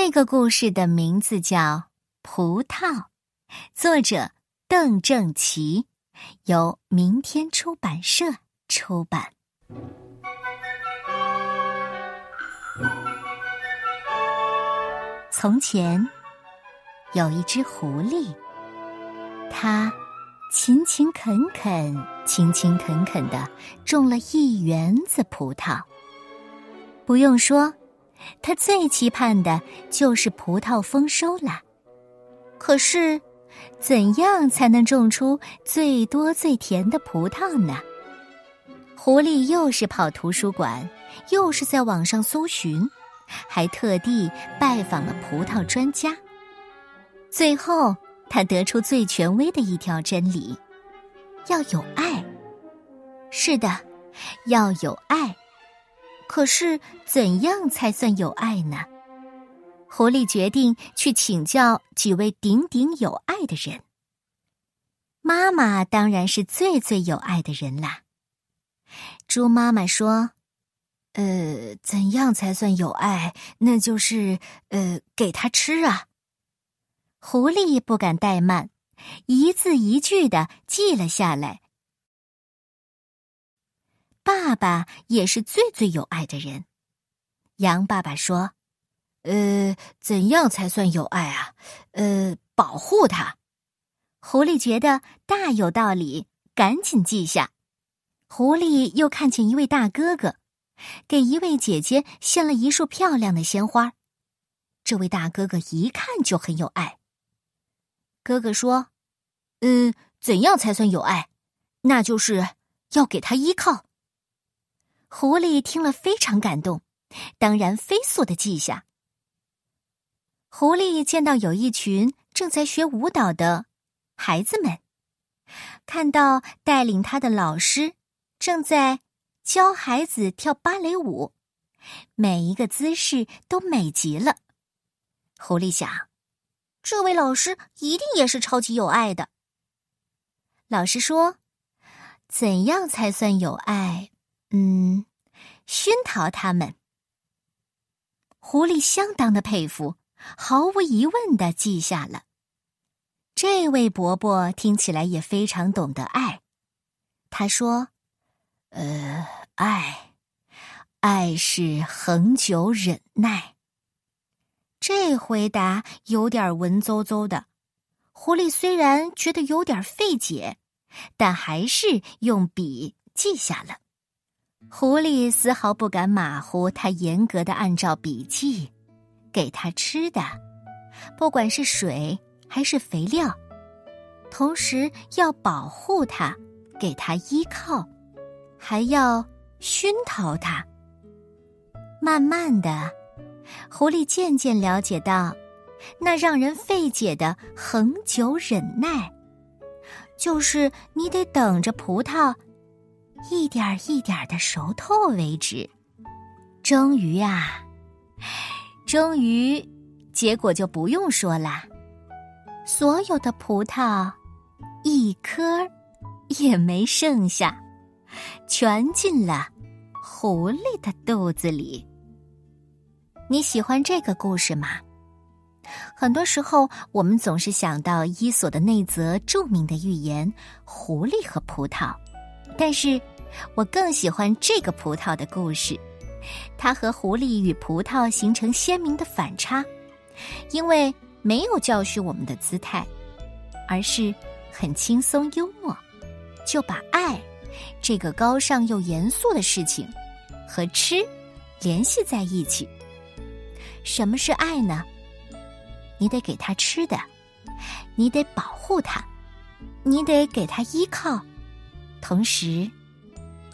这个故事的名字叫《葡萄》，作者邓正奇，由明天出版社出版。从前有一只狐狸，它勤勤恳恳、勤勤恳恳的种了一园子葡萄。不用说。他最期盼的就是葡萄丰收了。可是，怎样才能种出最多最甜的葡萄呢？狐狸又是跑图书馆，又是在网上搜寻，还特地拜访了葡萄专家。最后，他得出最权威的一条真理：要有爱。是的，要有爱。可是，怎样才算有爱呢？狐狸决定去请教几位鼎鼎有爱的人。妈妈当然是最最有爱的人啦。猪妈妈说：“呃，怎样才算有爱？那就是呃，给他吃啊。”狐狸不敢怠慢，一字一句的记了下来。爸爸也是最最有爱的人。羊爸爸说：“呃，怎样才算有爱啊？呃，保护他。”狐狸觉得大有道理，赶紧记下。狐狸又看见一位大哥哥，给一位姐姐献了一束漂亮的鲜花。这位大哥哥一看就很有爱。哥哥说：“嗯，怎样才算有爱？那就是要给他依靠。”狐狸听了非常感动，当然飞速的记下。狐狸见到有一群正在学舞蹈的孩子们，看到带领他的老师正在教孩子跳芭蕾舞，每一个姿势都美极了。狐狸想，这位老师一定也是超级有爱的。老师说：“怎样才算有爱？”嗯，熏陶他们。狐狸相当的佩服，毫无疑问的记下了。这位伯伯听起来也非常懂得爱。他说：“呃，爱，爱是恒久忍耐。”这回答有点文绉绉的。狐狸虽然觉得有点费解，但还是用笔记下了。狐狸丝毫不敢马虎，他严格的按照笔记，给它吃的，不管是水还是肥料，同时要保护它，给它依靠，还要熏陶它。慢慢的，狐狸渐渐了解到，那让人费解的恒久忍耐，就是你得等着葡萄。一点一点的熟透为止，终于啊，终于，结果就不用说了。所有的葡萄，一颗也没剩下，全进了狐狸的肚子里。你喜欢这个故事吗？很多时候，我们总是想到伊索的那则著名的寓言《狐狸和葡萄》。但是，我更喜欢这个葡萄的故事，它和狐狸与葡萄形成鲜明的反差，因为没有教训我们的姿态，而是很轻松幽默，就把爱这个高尚又严肃的事情和吃联系在一起。什么是爱呢？你得给他吃的，你得保护他，你得给他依靠。同时，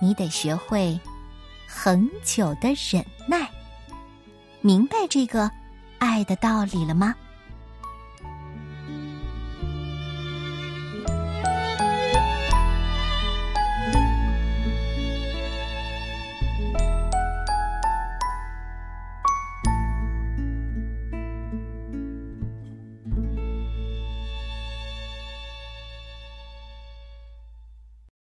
你得学会恒久的忍耐。明白这个爱的道理了吗？